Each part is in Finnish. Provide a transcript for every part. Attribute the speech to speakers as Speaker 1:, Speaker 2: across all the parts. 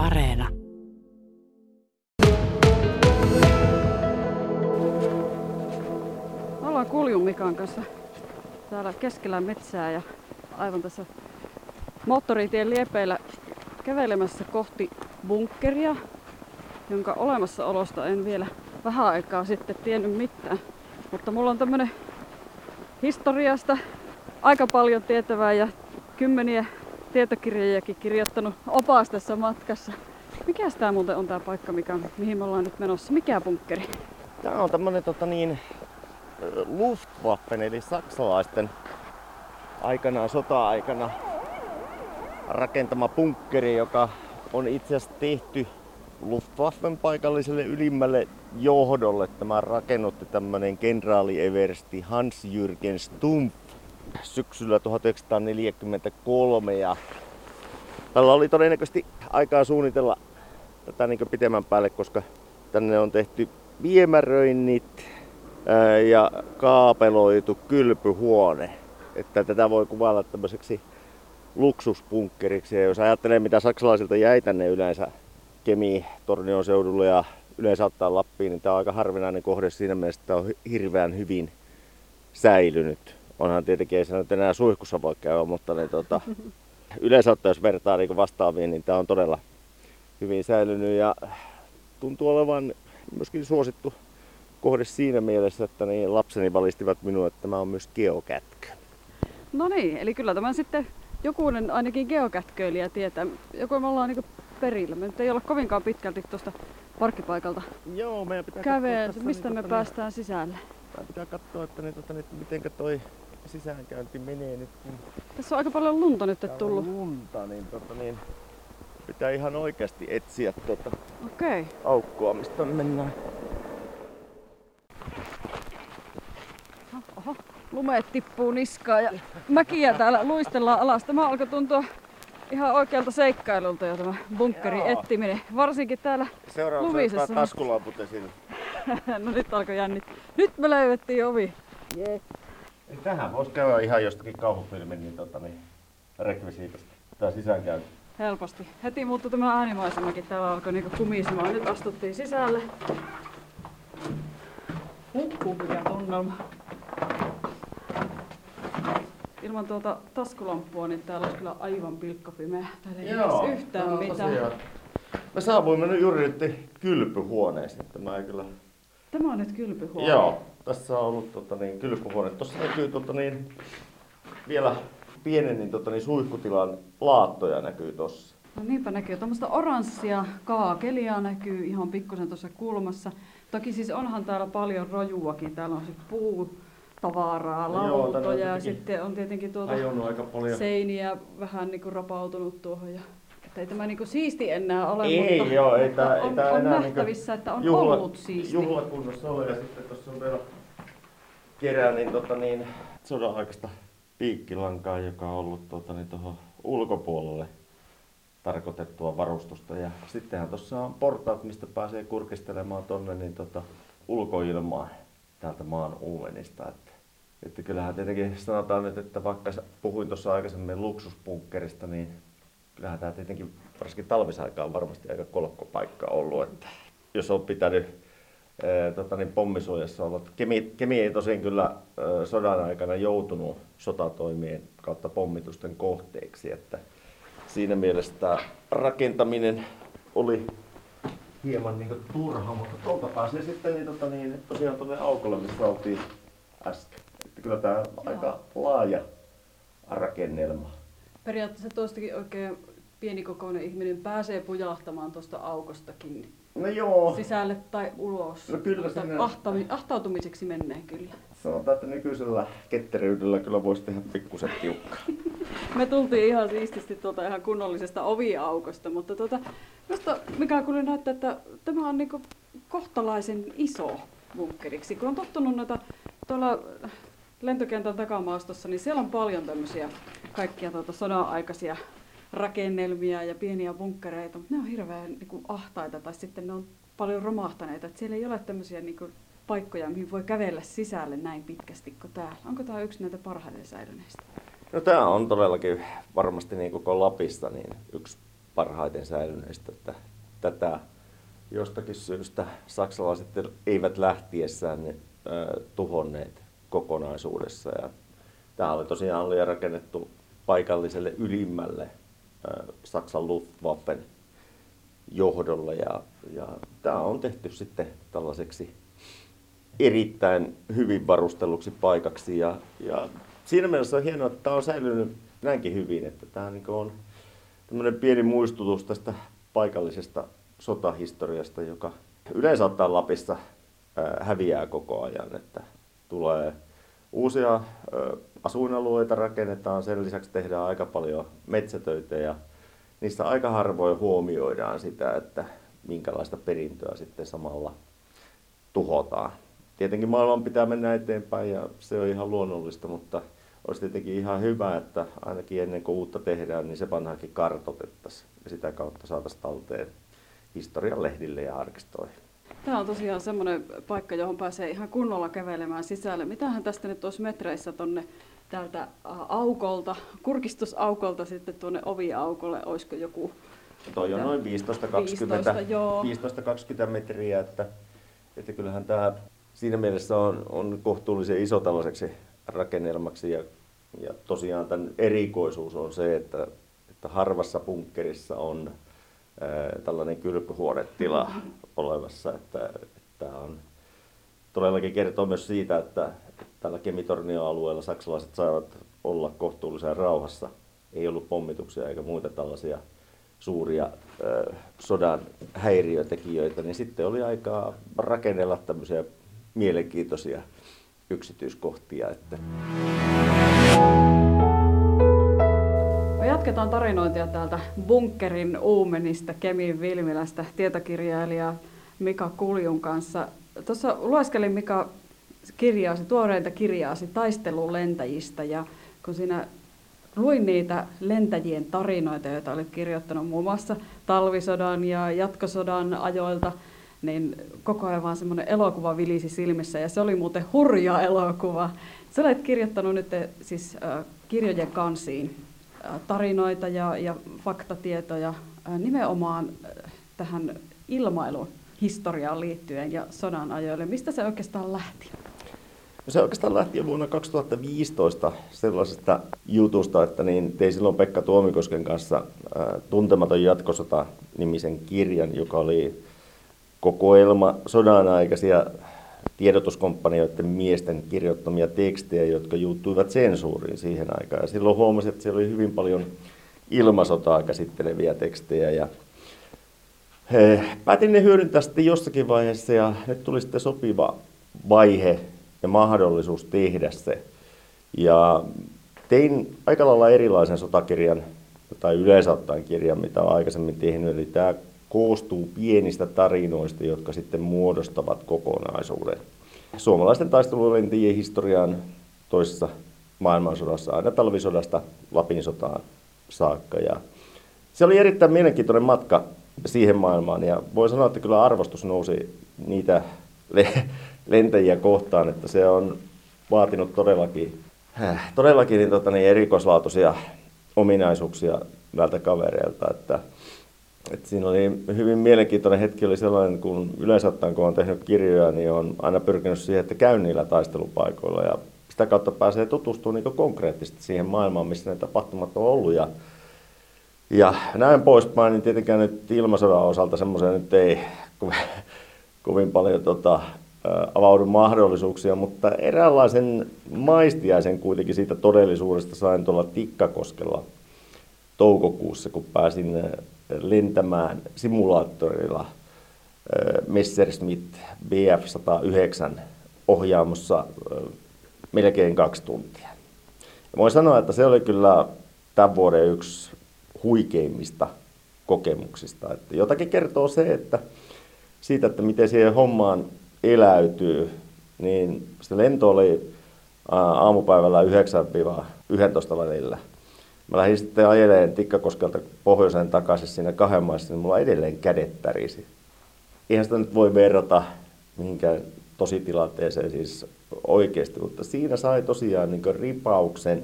Speaker 1: Areena.
Speaker 2: Me ollaan Kuljun Mikan kanssa täällä keskellä metsää ja aivan tässä moottoritien liepeillä kävelemässä kohti bunkkeria, jonka olemassaolosta en vielä vähän aikaa sitten tiennyt mitään. Mutta mulla on tämmönen historiasta aika paljon tietävää ja kymmeniä tietokirjojakin kirjoittanut opas tässä matkassa. Mikä tämä muuten on tämä paikka, mikä, mihin me ollaan nyt menossa? Mikä bunkkeri?
Speaker 3: Tämä on tämmönen tota niin, Luftwaffen eli saksalaisten aikanaan sota-aikana rakentama bunkkeri, joka on itse asiassa tehty Luftwaffen paikalliselle ylimmälle johdolle. Tämä rakennutti tämmönen kenraali Eversti Hans-Jürgen Stumpf syksyllä 1943 ja tällä oli todennäköisesti aikaa suunnitella tätä niin pitemmän päälle, koska tänne on tehty viemäröinnit ja kaapeloitu kylpyhuone. Että tätä voi kuvailla tämmöiseksi luksuspunkkeriksi. Ja jos ajattelee, mitä saksalaisilta jäi tänne yleensä Kemi, Tornion seudulle ja yleensä ottaa Lappiin, niin tämä on aika harvinainen kohde siinä mielessä, että on hirveän hyvin säilynyt. Onhan tietenkin ei se nyt enää suihkussa voi käydä, mutta niin, tota, yleensä ottaa, jos vertaa niin vastaaviin, niin tämä on todella hyvin säilynyt ja tuntuu olevan myöskin suosittu kohde siinä mielessä, että niin lapseni valistivat minua, että tämä on myös geokätkö.
Speaker 2: No niin, eli kyllä tämä sitten jokunen ainakin geokätköilijä tietää. Joku me ollaan niin perillä. Me nyt ei olla kovinkaan pitkälti tuosta parkkipaikalta
Speaker 3: Joo, meidän pitää
Speaker 2: käveä. Mistä
Speaker 3: niin,
Speaker 2: me
Speaker 3: tota,
Speaker 2: päästään niin, sisälle?
Speaker 3: Niin, pitää katsoa, että niin, tota, niin, miten toi sisäänkäynti menee nyt. Kun
Speaker 2: Tässä on aika paljon lunta nyt tullut.
Speaker 3: lunta, niin, tota, niin pitää ihan oikeasti etsiä
Speaker 2: Okei. Okay.
Speaker 3: aukkoa, mistä mennään.
Speaker 2: Oho, lumeet tippuu niskaan ja mäkiä täällä luistellaan alas. Tämä alkoi tuntua ihan oikealta seikkailulta jo tämä bunkkerin
Speaker 3: Joo.
Speaker 2: etsiminen. Varsinkin täällä
Speaker 3: Seuraavaksi
Speaker 2: Lumisessa.
Speaker 3: ottaa taskulamput esille.
Speaker 2: no nyt alkoi jännit. Nyt me löydettiin ovi.
Speaker 3: Tähän voisi käydä ihan jostakin kauhufilmin niin, tota, niin, rekvisiitosta. Tää sisäänkäynti.
Speaker 2: Helposti. Heti muuttui tämä äänimaisemakin. Täällä alkoi niinku kumisemaan. Nyt astuttiin sisälle. Huhhuh, mikä tunnelma. Ilman tuota taskulamppua, niin täällä olisi kyllä aivan pilkkapimeä. Täällä ei näkisi yhtään mitään.
Speaker 3: tosiaan- Me saavuimme nyt juuri nyt kylpyhuoneeseen. Tämä ei kyllä...
Speaker 2: Tämä on nyt kylpyhuone.
Speaker 3: Joo, tässä on ollut tota, niin, kylpyhuone. Tuossa näkyy tota, niin, vielä pienen niin, tota, niin, suihkutilan laattoja näkyy tossa.
Speaker 2: No niinpä näkyy. Tuommoista oranssia kaakelia näkyy ihan pikkusen tuossa kulmassa. Toki siis onhan täällä paljon rojuakin. Täällä on se puutavaraa,
Speaker 3: No joo, tänne on
Speaker 2: lautoja ja sitten on tietenkin tuota
Speaker 3: aika paljon.
Speaker 2: seiniä vähän niinku rapautunut tuohon. Ja, että ei tämä niinku siisti enää ole,
Speaker 3: Ei,
Speaker 2: mutta,
Speaker 3: joo, ei
Speaker 2: mutta
Speaker 3: tää- ei
Speaker 2: on,
Speaker 3: tää
Speaker 2: on
Speaker 3: enää
Speaker 2: nähtävissä, että on
Speaker 3: juhla,
Speaker 2: ollut siisti.
Speaker 3: Juhlakunnossa ole ja sitten tuossa on vielä kerää niin, tota, niin, sodan aikaista piikkilankaa, joka on ollut tota, niin, tuohon ulkopuolelle tarkoitettua varustusta. Ja sittenhän tuossa on portaat, mistä pääsee kurkistelemaan tonne niin, tota, ulkoilmaan täältä maan uumenista. Että, että kyllähän tietenkin sanotaan nyt, että vaikka puhuin tuossa aikaisemmin luksuspunkkerista, niin kyllähän tämä tietenkin varsinkin talvisaikaan varmasti aika kolkkopaikka ollut. Että jos on pitänyt tota niin, pommisuojassa ollut. Kemi, Kemi ei tosin kyllä sodan aikana joutunut sotatoimien kautta pommitusten kohteeksi. Että siinä mielessä tämä rakentaminen oli hieman niin kuin turha, mutta tuolta pääsee sitten niin, tota, niin, tosiaan tuonne aukolle, missä oltiin äsken. Että kyllä tämä on aika laaja rakennelma.
Speaker 2: Periaatteessa tuostakin oikein pienikokoinen ihminen pääsee pujahtamaan tuosta aukostakin
Speaker 3: No joo,
Speaker 2: sisälle tai ulos.
Speaker 3: No kyllä
Speaker 2: Mutta
Speaker 3: sinne-
Speaker 2: ahtami- ahtautumiseksi menee kyllä.
Speaker 3: sanotaan, että nykyisellä ketteryydellä kyllä voisi tehdä pikkusen tiukkaa.
Speaker 2: Me tultiin ihan siististi tuolta ihan kunnollisesta oviaukosta, mutta tuota, josta mikä kuuli näyttää, että tämä on niinku kohtalaisen iso bunkkeriksi. Kun on tottunut noita tuolla lentokentän takamaastossa, niin siellä on paljon tämmöisiä kaikkia tuota sodan aikaisia rakennelmia ja pieniä bunkkereita, mutta ne on hirveän niinku ahtaita tai sitten ne on paljon romahtaneita. Et siellä ei ole tämmöisiä niinku paikkoja, mihin voi kävellä sisälle näin pitkästi kuin täällä. Onko tämä yksi näitä parhaiten säilyneistä?
Speaker 3: No tämä on todellakin varmasti niin koko Lapista niin yksi parhaiten säilyneistä. Että tätä jostakin syystä saksalaiset eivät lähtiessään ne, äh, tuhonneet kokonaisuudessa. Ja tämä oli tosiaan oli rakennettu paikalliselle ylimmälle Saksan Luftwaffen johdolle ja, ja tämä on tehty sitten tällaiseksi erittäin hyvin varustelluksi paikaksi. Ja, ja siinä mielessä on hienoa, että tämä on säilynyt näinkin hyvin, että tämä on tämmöinen pieni muistutus tästä paikallisesta sotahistoriasta, joka yleensä ottaa Lapissa häviää koko ajan, että tulee uusia asuinalueita rakennetaan, sen lisäksi tehdään aika paljon metsätöitä ja niissä aika harvoin huomioidaan sitä, että minkälaista perintöä sitten samalla tuhotaan. Tietenkin maailman pitää mennä eteenpäin ja se on ihan luonnollista, mutta olisi tietenkin ihan hyvä, että ainakin ennen kuin uutta tehdään, niin se vanhaakin kartotettaisiin ja sitä kautta saataisiin talteen historian lehdille ja arkistoihin.
Speaker 2: Tämä on tosiaan semmoinen paikka, johon pääsee ihan kunnolla kävelemään sisälle. Mitähän tästä nyt olisi metreissä tuonne täältä aukolta, kurkistusaukolta sitten tuonne oviaukolle, olisiko joku...
Speaker 3: Toi on noin 15-20 metriä, että, että kyllähän tämä siinä mielessä on, on kohtuullisen iso tällaiseksi rakennelmaksi. Ja, ja tosiaan tämän erikoisuus on se, että, että harvassa bunkkerissa on tällainen kylpyhuonetila olevassa, että, että on todellakin kertoo myös siitä, että tällä Kemitornio-alueella saksalaiset saivat olla kohtuullisen rauhassa. Ei ollut pommituksia eikä muita tällaisia suuria äh, sodan häiriötekijöitä, niin sitten oli aikaa rakennella tämmöisiä mielenkiintoisia yksityiskohtia. Että.
Speaker 2: Me jatketaan tarinointia täältä bunkerin Uumenista, Kemin Vilmilästä, tietokirjailija Mika Kuljun kanssa. Tuossa lueskelin Mika kirjaasi, tuoreinta kirjaasi taistelulentäjistä ja kun siinä luin niitä lentäjien tarinoita, joita olit kirjoittanut muun muassa talvisodan ja jatkosodan ajoilta, niin koko ajan vaan semmoinen elokuva vilisi silmissä ja se oli muuten hurja elokuva. Sä olet kirjoittanut nyt siis äh, kirjojen kansiin tarinoita ja, ja faktatietoja nimenomaan äh, tähän ilmailun historiaan liittyen ja sodan ajoille. Mistä se oikeastaan lähti?
Speaker 3: No se oikeastaan lähti jo vuonna 2015 sellaisesta jutusta, että niin tein silloin Pekka Tuomikosken kanssa Tuntematon jatkosota-nimisen kirjan, joka oli kokoelma sodan aikaisia tiedotuskompanioiden miesten kirjoittamia tekstejä, jotka juuttuivat sensuuriin siihen aikaan. Ja silloin huomasin, että siellä oli hyvin paljon ilmasotaa käsitteleviä tekstejä ja he, päätin ne hyödyntää sitten jossakin vaiheessa ja nyt tuli sitten sopiva vaihe ja mahdollisuus tehdä se. Ja tein aika lailla erilaisen sotakirjan, tai yleensä ottaen kirjan, mitä olen aikaisemmin tehnyt. Eli tämä koostuu pienistä tarinoista, jotka sitten muodostavat kokonaisuuden. Suomalaisten taistelulentien historiaan toisessa maailmansodassa, aina talvisodasta Lapin sotaan saakka. Ja se oli erittäin mielenkiintoinen matka siihen maailmaan ja voi sanoa, että kyllä arvostus nousi niitä lentäjiä kohtaan, että se on vaatinut todellakin, äh, todellakin niin, tota, niin erikoislaatuisia ominaisuuksia näiltä kavereilta, että, että siinä oli hyvin mielenkiintoinen hetki oli sellainen, kun yleensä ottaen, kun on tehnyt kirjoja, niin on aina pyrkinyt siihen, että käyn niillä taistelupaikoilla ja sitä kautta pääsee tutustumaan niin konkreettisesti siihen maailmaan, missä ne tapahtumat on ollut ja ja näin poispäin, niin tietenkään nyt ilmasodan osalta semmoisen nyt ei kovin paljon tota, avaudu mahdollisuuksia, mutta eräänlaisen maistiaisen kuitenkin siitä todellisuudesta sain tuolla Tikkakoskella toukokuussa, kun pääsin lentämään simulaattorilla Messerschmitt BF-109 ohjaamossa melkein kaksi tuntia. Ja voin sanoa, että se oli kyllä tämän vuoden yksi huikeimmista kokemuksista. Että jotakin kertoo se, että siitä, että miten siihen hommaan eläytyy, niin se lento oli aamupäivällä 9-11 välillä. Mä lähdin sitten ajeleen Tikkakoskelta pohjoiseen takaisin siinä kahden maissa, niin mulla edelleen kädet tärisi. Eihän sitä nyt voi verrata mihinkään tositilanteeseen siis oikeasti, mutta siinä sai tosiaan niin ripauksen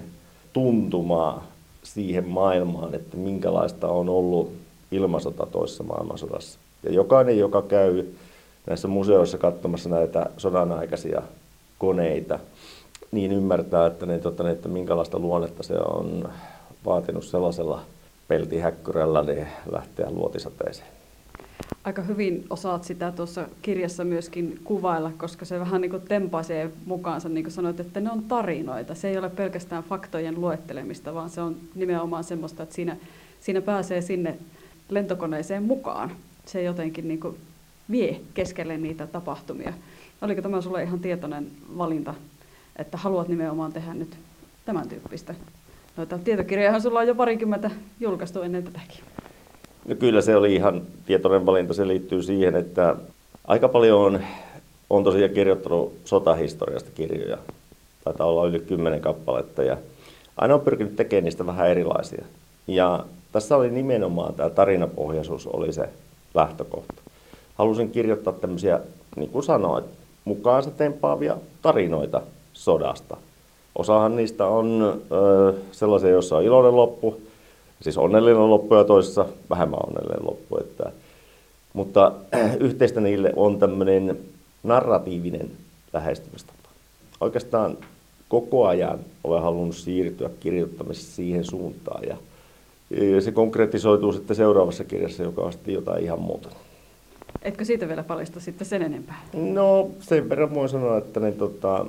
Speaker 3: tuntumaa siihen maailmaan, että minkälaista on ollut ilmasota toisessa maailmansodassa. Ja jokainen, joka käy näissä museoissa katsomassa näitä sodan aikaisia koneita, niin ymmärtää, että, ne, tota, että minkälaista luonnetta se on vaatinut sellaisella peltihäkkyrällä niin lähteä luotisateeseen.
Speaker 2: Aika hyvin osaat sitä tuossa kirjassa myöskin kuvailla, koska se vähän niin kuin tempaisee mukaansa, niin kuin sanoit, että ne on tarinoita. Se ei ole pelkästään faktojen luettelemista, vaan se on nimenomaan semmoista, että siinä, siinä pääsee sinne lentokoneeseen mukaan. Se jotenkin niin kuin vie keskelle niitä tapahtumia. Oliko tämä sulle ihan tietoinen valinta, että haluat nimenomaan tehdä nyt tämän tyyppistä? Noita tietokirjojahan sulla on jo parikymmentä julkaistu ennen tätäkin.
Speaker 3: No kyllä se oli ihan tietoinen valinta. Se liittyy siihen, että aika paljon on, on tosiaan kirjoittanut sotahistoriasta kirjoja. Taitaa olla yli kymmenen kappaletta ja aina on pyrkinyt tekemään niistä vähän erilaisia. Ja tässä oli nimenomaan tämä tarinapohjaisuus oli se lähtökohta. Halusin kirjoittaa tämmöisiä, niin kuin sanoit, mukaansa tempaavia tarinoita sodasta. Osahan niistä on ö, sellaisia, joissa on iloinen loppu, siis onnellinen loppu ja toisessa vähemmän onnellinen loppu. Että, mutta äh, yhteistä niille on tämmöinen narratiivinen lähestymistapa. Oikeastaan koko ajan olen halunnut siirtyä kirjoittamisessa siihen suuntaan ja se konkretisoituu sitten seuraavassa kirjassa, joka on sitten jotain ihan muuta.
Speaker 2: Etkö siitä vielä paljasta sitten sen enempää?
Speaker 3: No sen verran voin sanoa, että ne, tota,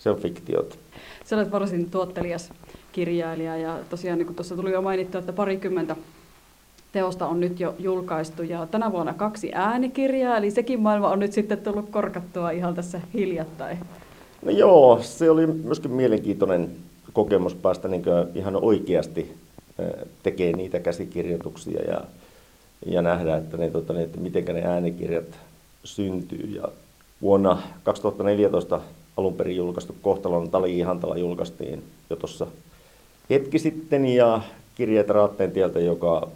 Speaker 3: se on fiktiota.
Speaker 2: Sä olet varsin tuottelias kirjailija ja tosiaan niin kuin tuossa tuli jo mainittu, että parikymmentä teosta on nyt jo julkaistu ja tänä vuonna kaksi äänikirjaa, eli sekin maailma on nyt sitten tullut korkattua ihan tässä hiljattain.
Speaker 3: No joo, se oli myöskin mielenkiintoinen kokemus päästä niin ihan oikeasti tekee niitä käsikirjoituksia ja, ja nähdä, että, ne, tota, ne, että miten ne äänikirjat syntyy. Ja vuonna 2014 alun perin julkaistu Kohtalon Tali Ihantala julkaistiin jo tuossa hetki sitten ja kirjeet Raatteen tieltä, joka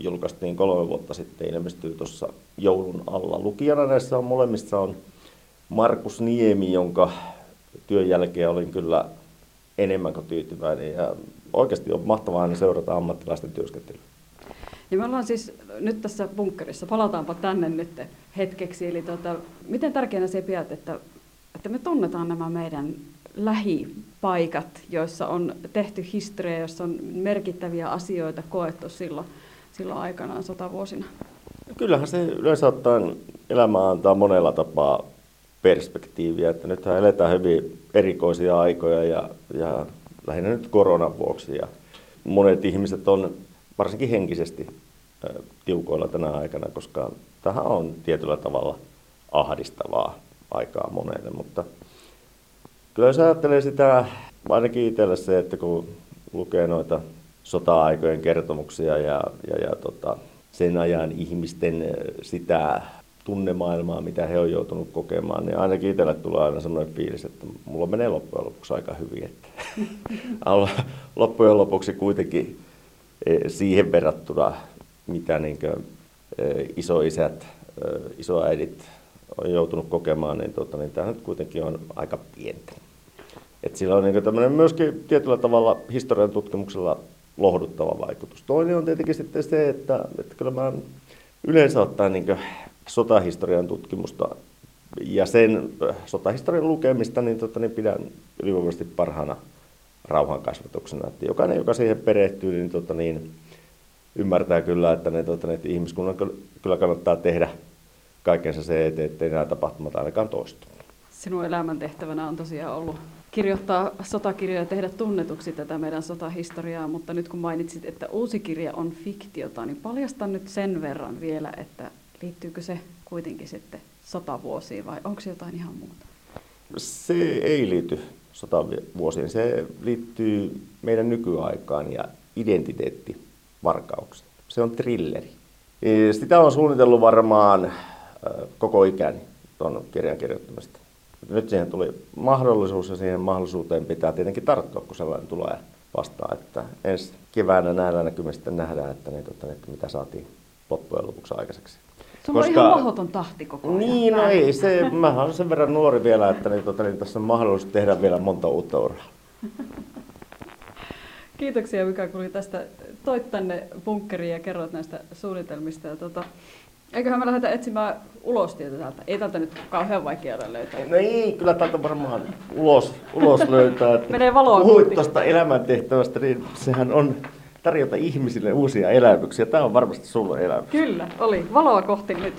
Speaker 3: julkaistiin kolme vuotta sitten, ilmestyy tuossa joulun alla. Lukijana näissä on molemmissa on Markus Niemi, jonka työn jälkeen olin kyllä enemmän kuin tyytyväinen ja oikeasti on mahtavaa aina seurata ammattilaisten työskentelyä.
Speaker 2: Ja me ollaan siis nyt tässä bunkkerissa, palataanpa tänne nyt hetkeksi. Eli tuota, miten tärkeänä se pidät, että, että me tunnetaan nämä meidän lähipaikat, joissa on tehty historiaa, joissa on merkittäviä asioita koettu silloin, silloin aikanaan sotavuosina?
Speaker 3: Kyllähän se yleensä ottaen elämä antaa monella tapaa perspektiiviä, että nythän eletään hyvin erikoisia aikoja ja, ja lähinnä nyt koronan vuoksi ja monet ihmiset on varsinkin henkisesti tiukoilla tänä aikana, koska tähän on tietyllä tavalla ahdistavaa aikaa monelle, mutta Kyllä jos ajattelee sitä, ainakin itselle se, että kun lukee noita sota-aikojen kertomuksia ja, ja, ja tota, sen ajan ihmisten sitä tunnemaailmaa, mitä he on joutunut kokemaan, niin ainakin itselle tulee aina sellainen fiilis, että mulla menee loppujen lopuksi aika hyvin. Että loppujen lopuksi kuitenkin eh, siihen verrattuna, mitä niin isoisät, isoäidit on joutunut kokemaan, niin, tota, niin tämä nyt kuitenkin on aika pientä. Et sillä on niin tämmöinen myöskin tietyllä tavalla historian tutkimuksella lohduttava vaikutus. Toinen on tietenkin sitten se, että, että kyllä mä yleensä ottaen niin sotahistorian tutkimusta ja sen äh, sotahistorian lukemista niin, tota, niin pidän ylivoimaisesti parhaana rauhankasvatuksena. Että jokainen, joka siihen perehtyy, niin, tota, niin ymmärtää kyllä, että, ne, tota, että ihmiskunnan kyllä kannattaa tehdä kaikensa se, ettei nämä tapahtumat ainakaan toistu.
Speaker 2: Sinun elämäntehtävänä on tosiaan ollut kirjoittaa sotakirjoja ja tehdä tunnetuksi tätä meidän sotahistoriaa, mutta nyt kun mainitsit, että uusi kirja on fiktiota, niin paljastan nyt sen verran vielä, että liittyykö se kuitenkin sitten sotavuosiin vai onko se jotain ihan muuta?
Speaker 3: Se ei liity sotavuosiin, se liittyy meidän nykyaikaan ja identiteettivarkauksiin. Se on trilleri. Sitä on suunnitellut varmaan koko ikäni tuon kirjan kirjoittamista nyt siihen tuli mahdollisuus ja siihen mahdollisuuteen pitää tietenkin tarttua, kun sellainen tulee vastaan. Että ensi keväänä näillä näkymin sitten nähdään, että, niin, että, että mitä saatiin loppujen lopuksi aikaiseksi.
Speaker 2: Sulla Koska, on ihan mahdoton tahti koko ajan.
Speaker 3: Niin, no ei. Se, mä olen sen verran nuori vielä, että niin, tota, niin tässä on mahdollisuus tehdä vielä monta uutta uraa.
Speaker 2: Kiitoksia Mika Kuli tästä toit tänne bunkkeriin ja kerroit näistä suunnitelmista. Ja tota, eiköhän me lähdetä etsimään ulostietä täältä. Ei täältä nyt kauhean vaikea ole löytää.
Speaker 3: No ei, kyllä täältä varmaan ulos, ulos löytää. Että
Speaker 2: Menee valoa
Speaker 3: Puhuit tuosta elämäntehtävästä, niin sehän on tarjota ihmisille uusia elämyksiä. Tämä on varmasti sulle elämys.
Speaker 2: Kyllä, oli. Valoa kohti nyt.